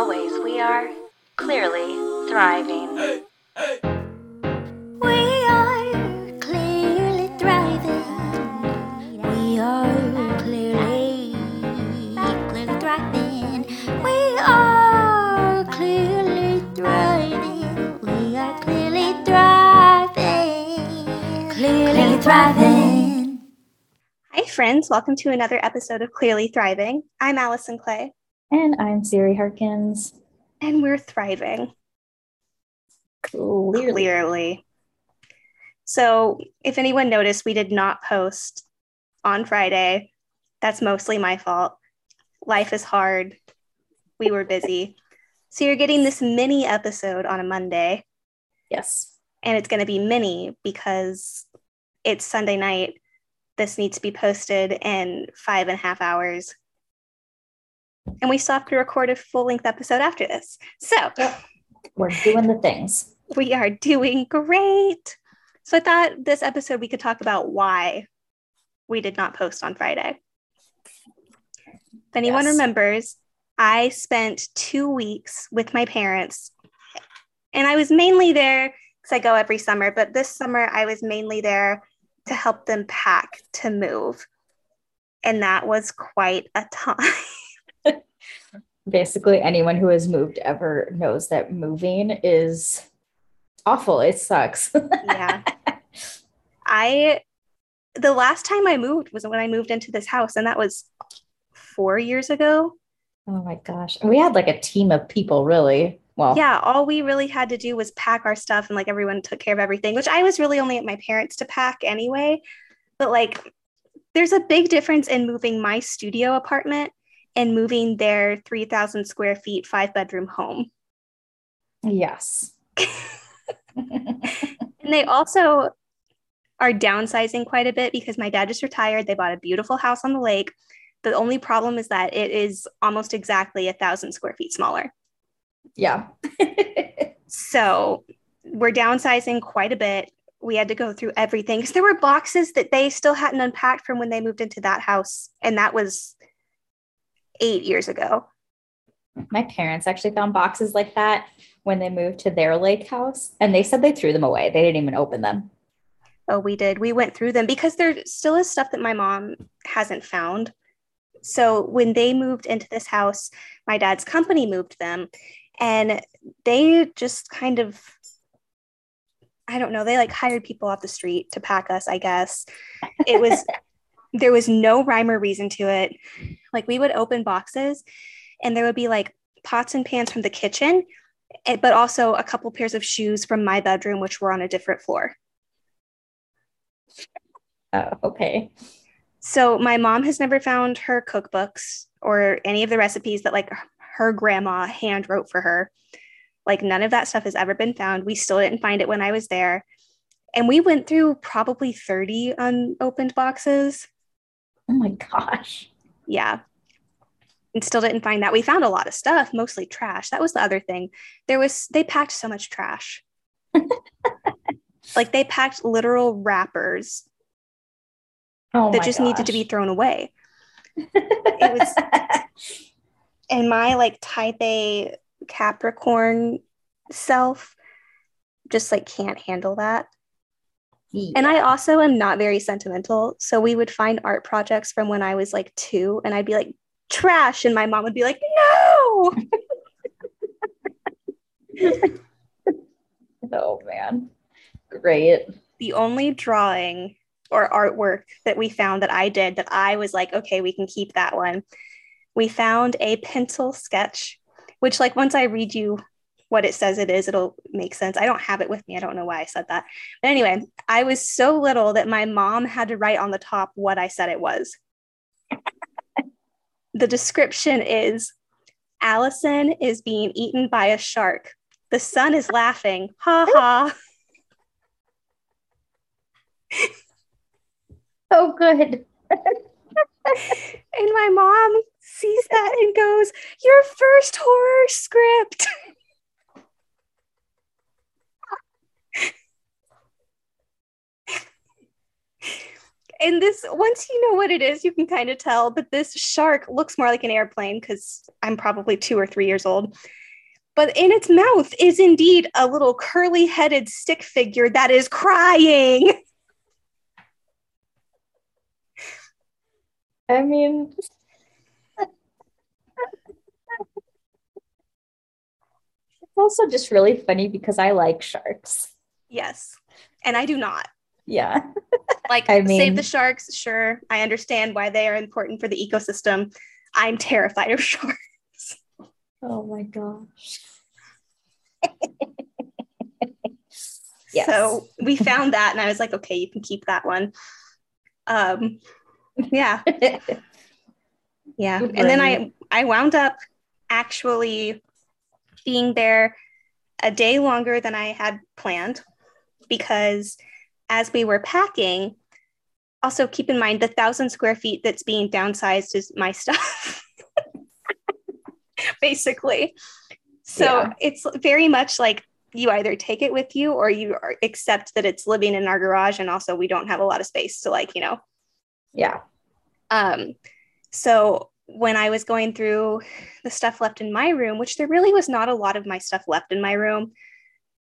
always, we are clearly thriving. We are clearly thriving. We are clearly, clearly thriving. We are clearly thriving. We are clearly thriving. Clearly thriving. Hi, friends. Welcome to another episode of Clearly Thriving. I'm Allison Clay, And I'm Siri Harkins. and we're thriving Clearly. clearly. So, if anyone noticed, we did not post on Friday. That's mostly my fault. Life is hard. We were busy. So, you're getting this mini episode on a Monday, Yes. and it's going to be mini because it's Sunday night. This needs to be posted in five and a half hours. And we still have to record a full length episode after this. So We're doing the things. we are doing great. So I thought this episode we could talk about why we did not post on Friday. If anyone Yes. remembers, I spent two weeks with my parents, and I was mainly there because I go every summer, but this summer I was mainly there to help them pack to move. And that was quite a time. Basically, anyone who has moved ever knows that moving is awful. It sucks. yeah. I the last time I moved was when I moved into this house, and that was four years ago. oh my gosh. We had like a team of people, really. Well, Yeah, all we really had to do was pack our stuff, and like everyone took care of everything, which I was really only at my parents to pack anyway. But like, there's a big difference in moving my studio apartment and moving their 3,000 square feet, five bedroom home. yes. And they also are downsizing quite a bit because my dad just retired. They bought a beautiful house on the lake. The only problem is that it is almost exactly a thousand square feet smaller. yeah. So we're downsizing quite a bit. We had to go through everything because there were boxes that they still hadn't unpacked from when they moved into that house. And that was eight years ago. my parents actually found boxes like that when they moved to their lake house, and they said they threw them away. They didn't even open them. Oh, we did. We went through them because there still is stuff that my mom hasn't found. So when they moved into this house, my dad's company moved them and they just kind of I don't know, they like hired people off the street to pack us, I guess. It was there was no rhyme or reason to it. Like we would open boxes and there would be like pots and pans from the kitchen, eh, but also a couple pairs of shoes from my bedroom which were on a different floor. Oh, okay. So my mom has never found her cookbooks or any of the recipes that like her grandma hand wrote for her. Like none of that stuff has ever been found. We still didn't find it when I was there. And we went through probably 30 unopened boxes. Oh my gosh. Yeah. And still didn't find that. We found a lot of stuff, mostly trash. That was the other thing. There was they packed so much trash. like they packed literal wrappers Oh that just needed to be thrown away. It was and my like type A Capricorn self just like can't handle that. And I also am not very sentimental. So we would find art projects from when I was like two and I'd be like, trash. And my mom would be like, no. oh man. Great. the only drawing or artwork that we found that I did that I was like, okay, we can keep that one. We found a pencil sketch, which, like, once I read you what it says it is, it'll make sense. I don't have it with me. I don't know why I said that. But anyway, I was so little that my mom had to write on the top what I said it was. the description is Allison is being eaten by a shark. The sun is laughing. Ha ha. Oh, good. And my mom sees that and goes, Your first horror script. and this once you know what it is you can kind of tell but this shark looks more like an airplane because i'm probably two or three years old. But in its mouth is indeed a little curly headed stick figure that is crying. I mean, it's also just really funny because I like sharks. yes and i do not Yeah. like I save the sharks sure. I understand why they are important for the ecosystem. I'm terrified of sharks. Oh my gosh. Yes. so we found that and i was like okay you can keep that one. Um yeah. Yeah. And then i i wound up actually being there a day longer than i had planned because as we were packing also keep in mind the thousand square feet that's being downsized is my stuff basically so Yeah. it's very much like you either take it with you or you are, accept that it's living in our garage and also we don't have a lot of space to like you know yeah. um, so when I was going through the stuff left in my room, which there really was not a lot of my stuff left in my room,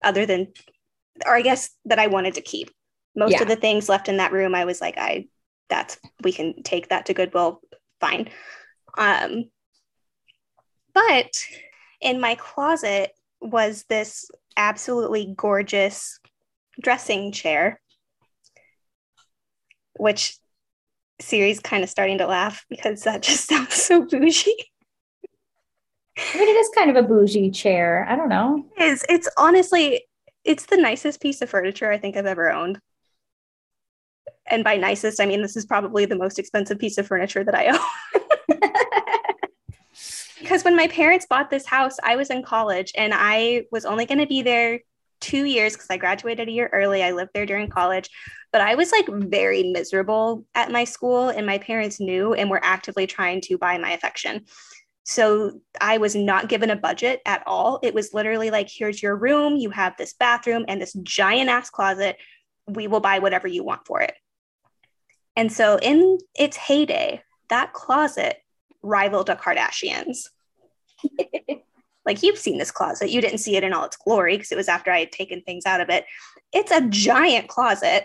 other than, or I guess that I wanted to keep. Most Yeah. of the things left in that room, I was like, I, that's, we can take that to Goodwill, fine. Um, but in my closet was this absolutely gorgeous dressing chair, which Siri's kind of starting to laugh because that just sounds so bougie. I mean, it is kind of a bougie chair. I don't know. It's it's honestly it's the nicest piece of furniture I think I've ever owned. And by nicest, I mean this is probably the most expensive piece of furniture that I own. because when my parents bought this house, I was in college and I was only going to be there two years because I graduated a year early. I lived there during college, but I was like very miserable at my school, and my parents knew and were actively trying to buy my affection. So I was not given a budget at all. It was literally like, here's your room, you have this bathroom and this giant ass closet. We will buy whatever you want for it. And so in its heyday, that closet rivaled a Kardashian's. like you've seen this closet. You didn't see it in all its glory because it was after I had taken things out of it. It's a giant closet.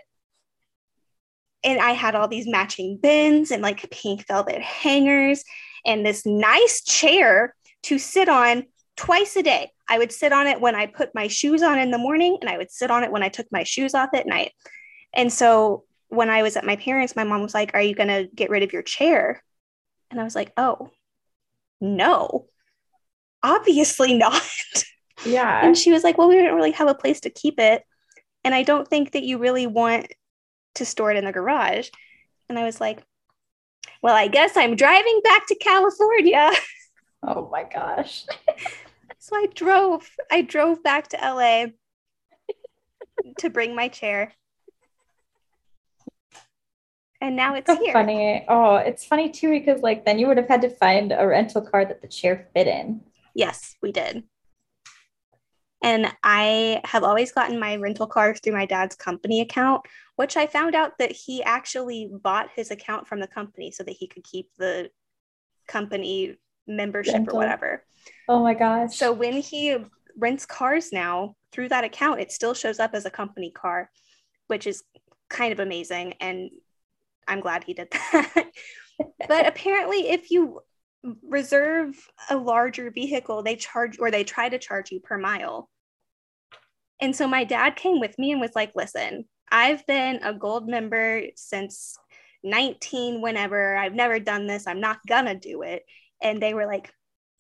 And I had all these matching bins and like pink velvet hangers and this nice chair to sit on twice a day. I would sit on it when I put my shoes on in the morning and I would sit on it when I took my shoes off at night. And so when I was at my parents, my mom was like, Are you going to get rid of your chair? And I was like, Oh, no, obviously not. Yeah. And she was like, Well, we don't really have a place to keep it. And I don't think that you really want to store it in the garage. And I was like, Well, I guess I'm driving back to California. Oh my gosh. So I drove, I drove back to LA to bring my chair. And now it's So here. funny. Oh, it's funny too because like then you would have had to find a rental car that the chair fit in. Yes, we did. And I have always gotten my rental cars through my dad's company account, which I found out that he actually bought his account from the company so that he could keep the company membership Rental. or whatever. Oh my gosh. So when he rents cars now through that account, it still shows up as a company car, which is kind of amazing. And I'm glad he did that. but apparently, if you reserve a larger vehicle, they charge or they try to charge you per mile. And so my dad came with me and was like, listen, I've been a gold member since 19, whenever. I've never done this. I'm not gonna do it. And they were like,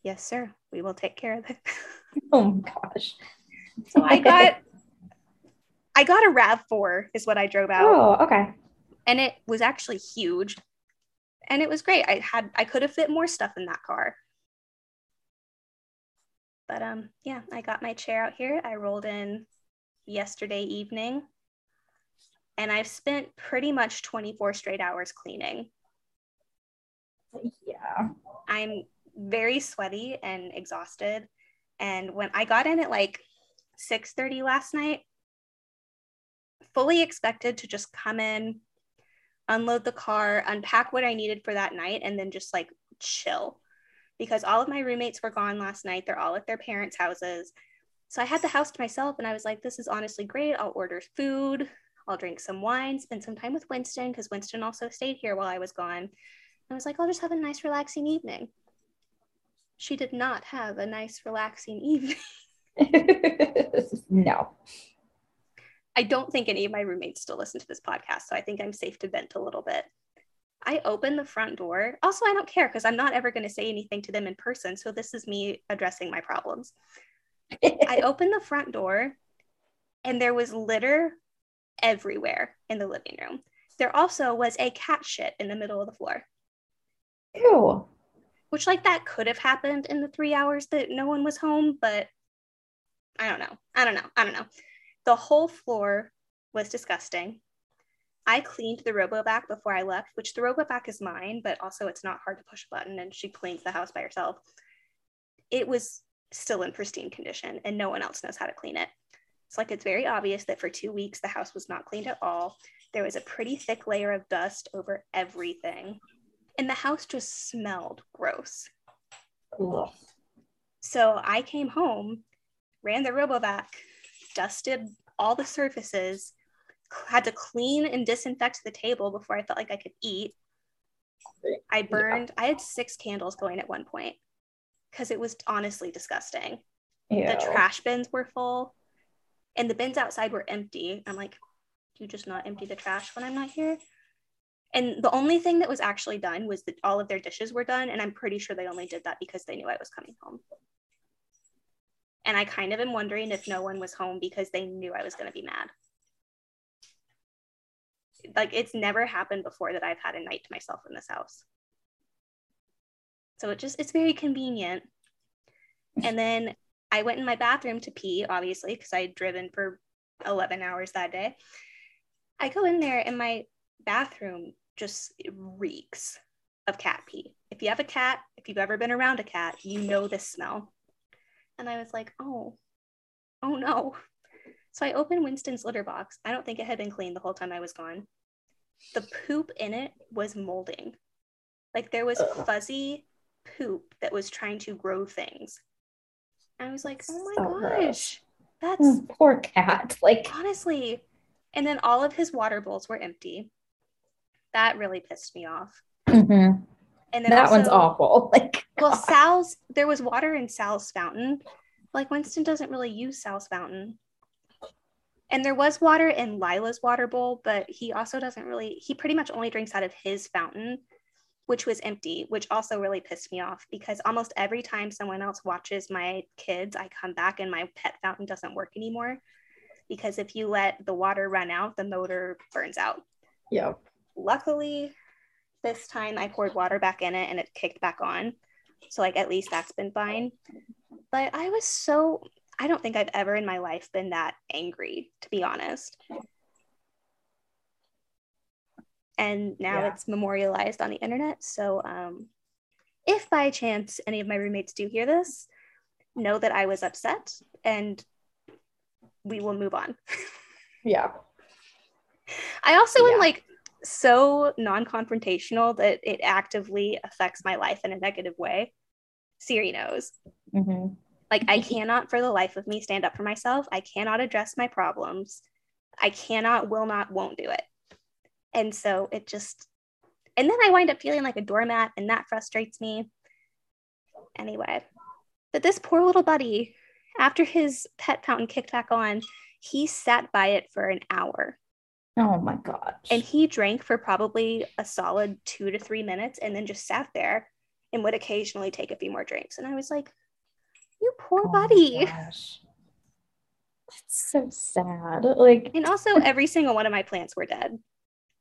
yes, sir, we will take care of it. oh my gosh. so I got I got a RAV4 is what I drove out. Oh, okay. And it was actually huge. And it was great. I had I could have fit more stuff in that car. But um yeah, I got my chair out here. I rolled in yesterday evening. And I've spent pretty much 24 straight hours cleaning. Yeah. I'm very sweaty and exhausted. And when I got in at like 6:30 last night, fully expected to just come in, unload the car, unpack what I needed for that night, and then just like chill. Because all of my roommates were gone last night. They're all at their parents' houses. So I had the house to myself and I was like, this is honestly great. I'll order food, I'll drink some wine, spend some time with Winston because Winston also stayed here while I was gone. I was like, I'll just have a nice, relaxing evening. She did not have a nice, relaxing evening. no. I don't think any of my roommates still listen to this podcast, so I think I'm safe to vent a little bit. I open the front door. Also, I don't care because I'm not ever going to say anything to them in person. So this is me addressing my problems. I open the front door and there was litter everywhere in the living room. There also was a cat shit in the middle of the floor, Ew. which, like, that could have happened in the three hours that no one was home, but I don't know. I don't know. I don't know. The whole floor was disgusting. I cleaned the RoboVac before I left, which the RoboVac is mine, but also it's not hard to push a button and she cleans the house by herself. It was still in pristine condition and no one else knows how to clean it. It's like it's very obvious that for two weeks the house was not cleaned at all. There was a pretty thick layer of dust over everything. And the house just smelled gross. Ugh. So I came home, ran the RoboVac, dusted all the surfaces, had to clean and disinfect the table before I felt like I could eat. I burned, I had six candles going at one point because it was honestly disgusting. Ew. The trash bins were full and the bins outside were empty. I'm like, do you just not empty the trash when I'm not here? And the only thing that was actually done was that all of their dishes were done. And I'm pretty sure they only did that because they knew I was coming home. And I kind of am wondering if no one was home because they knew I was going to be mad. Like it's never happened before that I've had a night to myself in this house. So it just, it's very convenient. And then I went in my bathroom to pee, obviously, because I had driven for 11 hours that day. I go in there and my bathroom just reeks of cat pee. If you have a cat, if you've ever been around a cat, you know this smell. And I was like, oh, oh no. So I opened Winston's litter box. I don't think it had been cleaned the whole time I was gone. The poop in it was molding. Like there was fuzzy poop that was trying to grow things. I was like, oh my So gosh, gross. that's Mm, Poor cat. Like, honestly. And then all of his water bowls were empty. That really pissed me off. mhm. And then that one's awful. Oh like, Well, God. Sal's there was water in Sal's fountain. Like Winston doesn't really use Sal's fountain. And there was water in Lila's water bowl, but he also doesn't really he pretty much only drinks out of his fountain, which was empty, which also really pissed me off because almost every time someone else watches my kids, I come back and my pet fountain doesn't work anymore. Because if you let the water run out, the motor burns out yeah. luckily this time i poured water back in it and it kicked back on so like at least that's been fine but i was so i don't think i've ever in my life been that angry to be honest and now Yeah. it's memorialized on the internet so um if by chance any of my roommates do hear this know that i was upset and we will move on Yeah. I also Yeah. am like so non-confrontational that it actively affects my life in a negative way. Siri knows. hmm Like I cannot for the life of me stand up for myself. I cannot address my problems. I cannot, will not, won't do it. And so it just and then I wind up feeling like a doormat and that frustrates me. Anyway, but this poor little buddy, after his pet fountain kicked back on, he sat by it for an hour. Oh my gosh. And he drank for probably a solid two to three minutes and then just sat there and would occasionally take a few more drinks. And I was like, you poor Oh buddy. gosh. That's so sad. Like, And also, every single one of my plants were dead,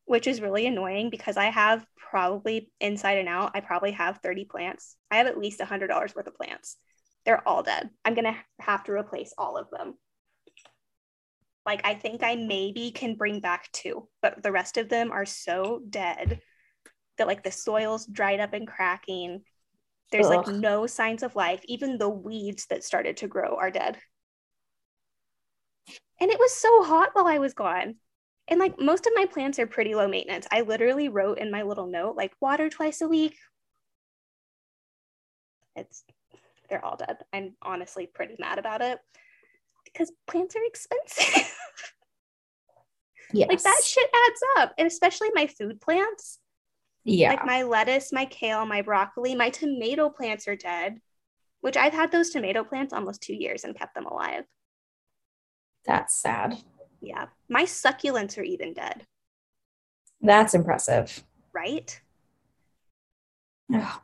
which is really annoying because I have probably inside and out, I probably have 30 plants. I have at least a $100 worth of plants. They're all dead. I'm going to have to replace all of them. Like, I think I maybe can bring back two, but the rest of them are so dead that, like, the soil's dried up and cracking. There's like no signs of life. Even the weeds that started to grow are dead. And it was so hot while I was gone. And like most of my plants are pretty low maintenance. I literally wrote in my little note, like water twice a week. It's they're all dead. I'm honestly pretty mad about it because plants are expensive. Yes. like that shit adds up. And especially my food plants. Yeah. Like my lettuce, my kale, my broccoli, my tomato plants are dead, which I've had those tomato plants almost two years and kept them alive. That's sad. Yeah. My succulents are even dead, That's impressive. right? Ugh.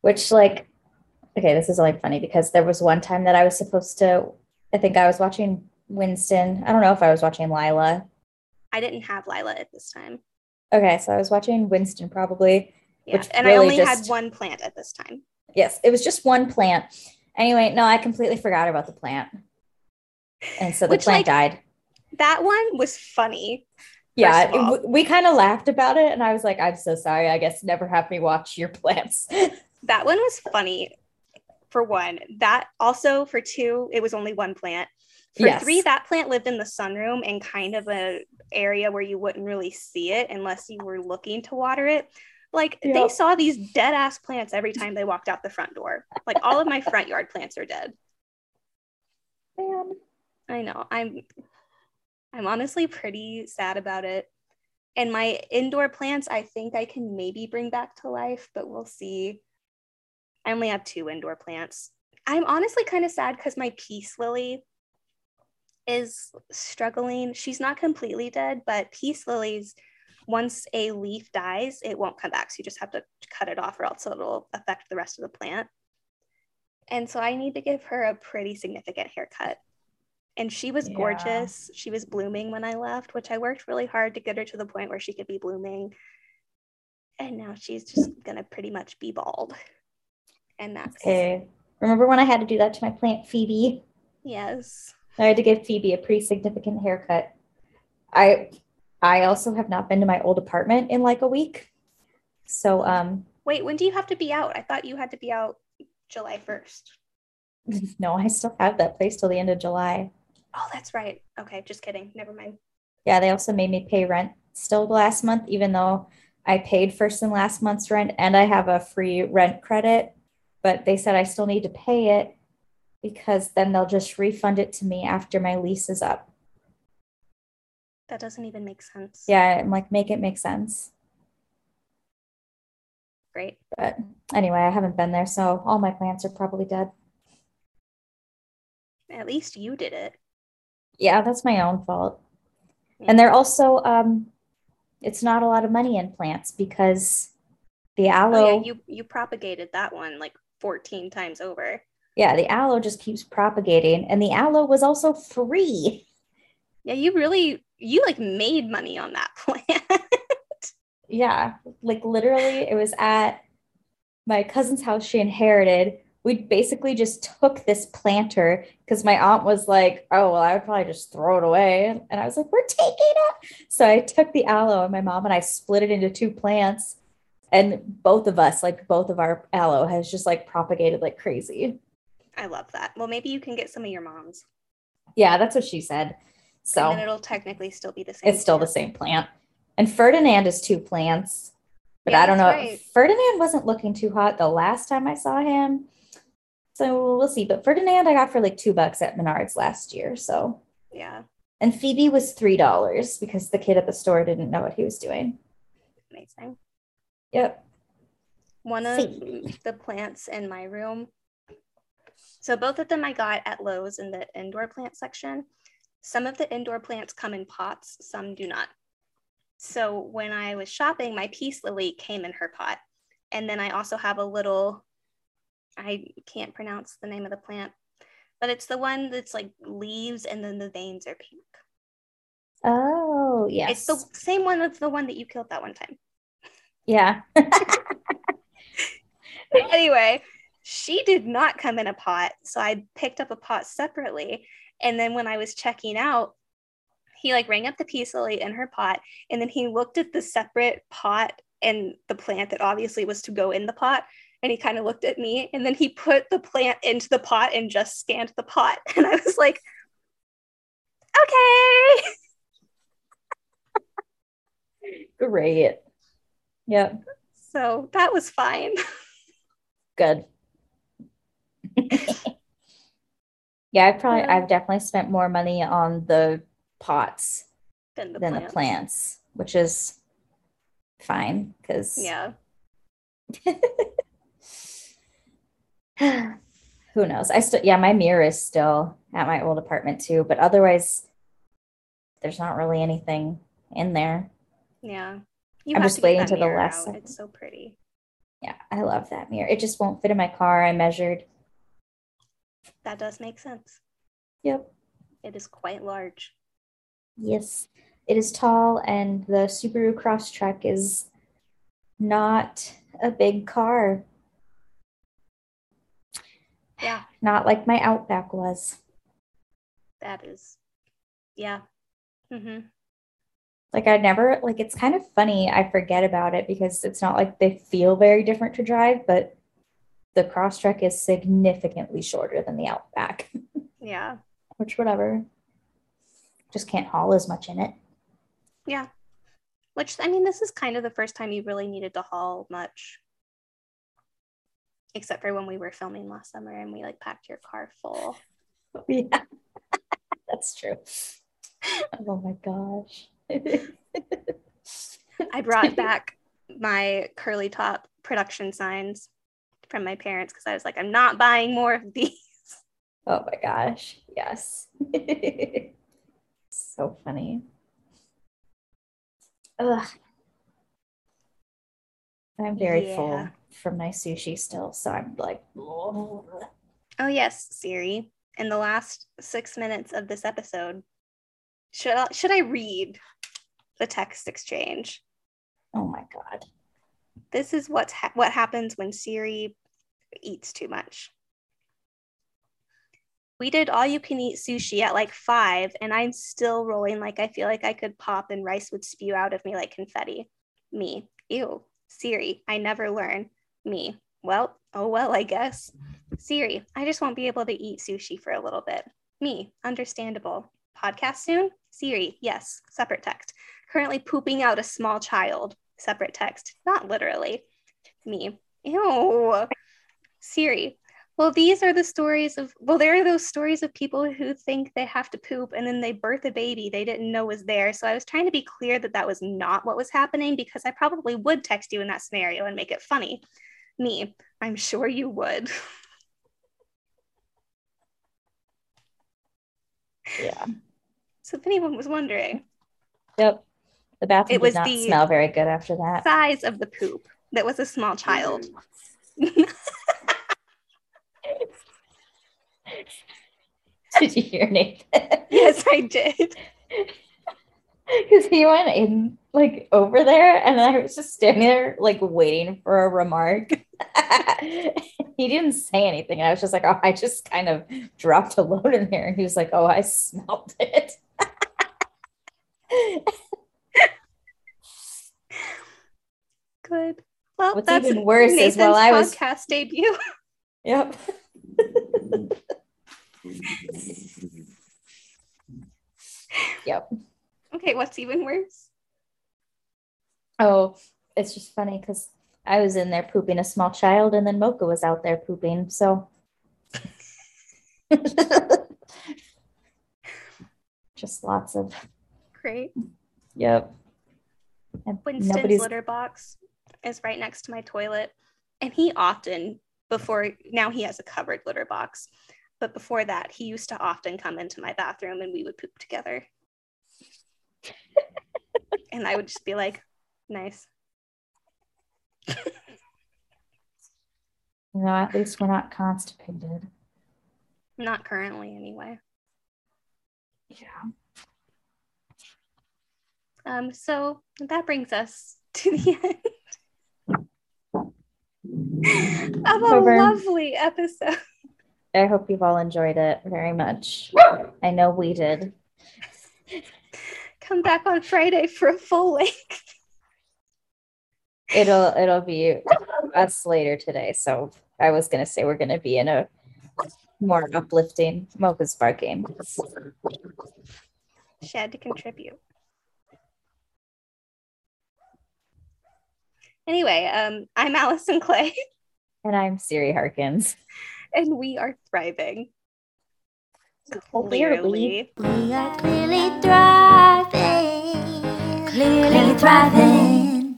Which, like, okay, this is like funny because there was one time that I was supposed to, I think I was watching Winston. I don't know if I was watching Lila. I didn't have Lila at this time. Okay, so I was watching Winston probably. Yeah. And I only just- had one plant at this time. Yes, it was just one plant. Anyway, no, I completely forgot about the plant. And so the Which, plant like, died. That one was funny. Yeah, it- we kind of laughed about it. And I was like, I'm so sorry. I guess never have me watch your plants. That one was funny for one. That also for two, it was only one plant. For Yes. three, that plant lived in the sunroom in kind of a area where you wouldn't really see it unless you were looking to water it. Like they saw these dead ass plants every time they walked out the front door. Like all of my front yard plants are dead. Man. I know. I'm I'm honestly pretty sad about it. And my indoor plants, I think I can maybe bring back to life, but we'll see. I only have two indoor plants. I'm honestly kind of sad because my peace lily is struggling. She's not completely dead, but peace lilies, once a leaf dies, it won't come back. So you just have to cut it off, or else it'll affect the rest of the plant. And so I need to give her a pretty significant haircut. And she was Yeah. gorgeous. She was blooming when I left, which I worked really hard to get her to the point where she could be blooming. And now she's just going to pretty much be bald. And that's, Okay. Remember when I had to do that to my plant, Phoebe? yes. I had to give Phoebe a pretty significant haircut. I I also have not been to my old apartment in like a week. So um Wait, when do you have to be out? I thought you had to be out July 1st. no, I still have that place till the end of July. Oh, that's right. Okay, just kidding. Never mind. Yeah, they also made me pay rent still last month, even though I paid first and last month's rent and I have a free rent credit. But they said I still need to pay it because then they'll just refund it to me after my lease is up. That doesn't even make sense. Yeah, I'm like, make it make sense. Great. But anyway, I haven't been there, so all my plants are probably dead. At least you did it. Yeah, that's my own fault. And they're also um it's not a lot of money in plants because the aloe Oh, yeah, you you propagated that one like 14 times over. yeah, the aloe just keeps propagating and the aloe was also free. Yeah, you really you like made money on that plant. Yeah, like literally it was at my cousin's house she inherited. We basically just took this planter because my aunt was like, "Oh, well, I would probably just throw it away." And I was like, "We're taking it." So I took the aloe and my mom and I split it into two plants. And both of us, like both of our aloe has just like propagated like crazy. I love that. Well, maybe you can get some of your mom's. Yeah, that's what she said. and So then it'll technically still be the same. it's still the same plant. And Ferdinand is two plants. But Yeah, I don't know. right. Ferdinand wasn't looking too hot the last time I saw him. So we'll see. But Ferdinand I got for like two bucks at Menards last year. So Yeah, and Phoebe was three dollars because the kid at the store didn't know what he was doing. amazing. Yep. One of See. the plants in my room. So both of them I got at Lowe's in the indoor plant section. Some of the indoor plants come in pots, some do not. So when I was shopping, my peace lily came in her pot. And then I also have a little, I can't pronounce the name of the plant, but it's the one that's like leaves and then the veins are pink. Oh yes. It's the same one as the one that you killed that one time. Yeah. anyway, she did not come in a pot. So I picked up a pot separately. And then when I was checking out, he like rang up the peace lily in her pot. And then he looked at the separate pot and the plant that obviously was to go in the pot. And he kind of looked at me and then he put the plant into the pot and just scanned the pot. And I was like, okay. Great. Yep. So that was fine. Good. yeah, I've probably Yeah. I've definitely spent more money on the pots Then the than plants. the plants, which is fine because Yeah. who knows? I still yeah, my mirror is still at my old apartment too, but otherwise there's not really anything in there. Yeah. You I'm just waiting to the last out. It's so pretty. Yeah, I love that mirror. It just won't fit in my car. I measured. That does make sense. Yep. It is quite large. Yes, it is tall, and the Subaru Crosstrek is not a big car. Yeah, Not like my Outback was. that is. Yeah. hmm Like I never like it's kind of funny. I forget about it because it's not like they feel very different to drive, but the cross Crosstrek is significantly shorter than the Outback, Yeah. which whatever. Just can't haul as much in it. Yeah. Which, I mean, this is kind of the first time you really needed to haul much. Except for when we were filming last summer and we like packed your car full. Yeah. That's true. Oh my gosh. I brought back my curly top production signs from my parents because I was like, I'm not buying more of these. Oh my gosh. Yes. so funny. Ugh. I'm very Yeah. full from my sushi still, so I'm like, oh Oh, yes, Siri. In the last six minutes of this episode, should I, should I read the text exchange? oh my god. This is what's ha- what happens when Siri eats too much. We did all you can eat sushi at like five, and I'm still rolling like I feel like I could pop and rice would spew out of me like confetti. Me, ew. Siri, I never learn. Me, well, oh well, I guess. Siri, I just won't be able to eat sushi for a little bit. Me, understandable. Podcast soon? Siri, yes, separate text. Currently pooping out a small child. Separate text, not literally. Me, ew. Siri, well, these are the stories of, well, there are those stories of people who think they have to poop and then they birth a baby they didn't know was there. So I was trying to be clear that that was not what was happening because I probably would text you in that scenario and make it funny. Me, I'm sure you would. Yeah. So if anyone was wondering, Yep. The bathroom It was did not the- smell very good after that. size of the poop that was a small child. Mm. Did you hear Nathan? yes, I did. Because he went in like over there, and I was just standing there like waiting for a remark. he didn't say anything. And I was just like, oh, I just kind of dropped a load in there. And he was like, oh, I smelled it. Good. Well, What's that's even worse is Nathan's while I was- podcast debut. Yep. yep. Okay, what's even worse? Oh, it's just funny because I was in there pooping a small child, and then Mocha was out there pooping. So, just lots of Great. yep. And Winston's nobody's litter box is right next to my toilet. And he often, before now, he has a covered litter box. But before that, he used to often come into my bathroom and we would poop together. and I would just be like, nice. you know, at least we're not constipated. Not currently, anyway. Yeah. Um, so that brings us to the end of a Over. lovely episode. I hope you've all enjoyed it very much. I know we did. Come back on Friday for a full length. It'll it'll be us later today. So I was gonna say we're gonna be in a more uplifting Mocha's bar game. She had to contribute. Anyway, um, I'm Allison Clay, And I'm Siri Harkins. and we are thriving. Clearly. We are clearly thriving. Clearly thriving.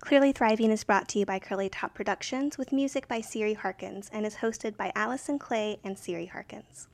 Clearly Thriving is brought to you by Curly Top Productions with music by Siri Harkins and is hosted by Allison Clay and Siri Harkins.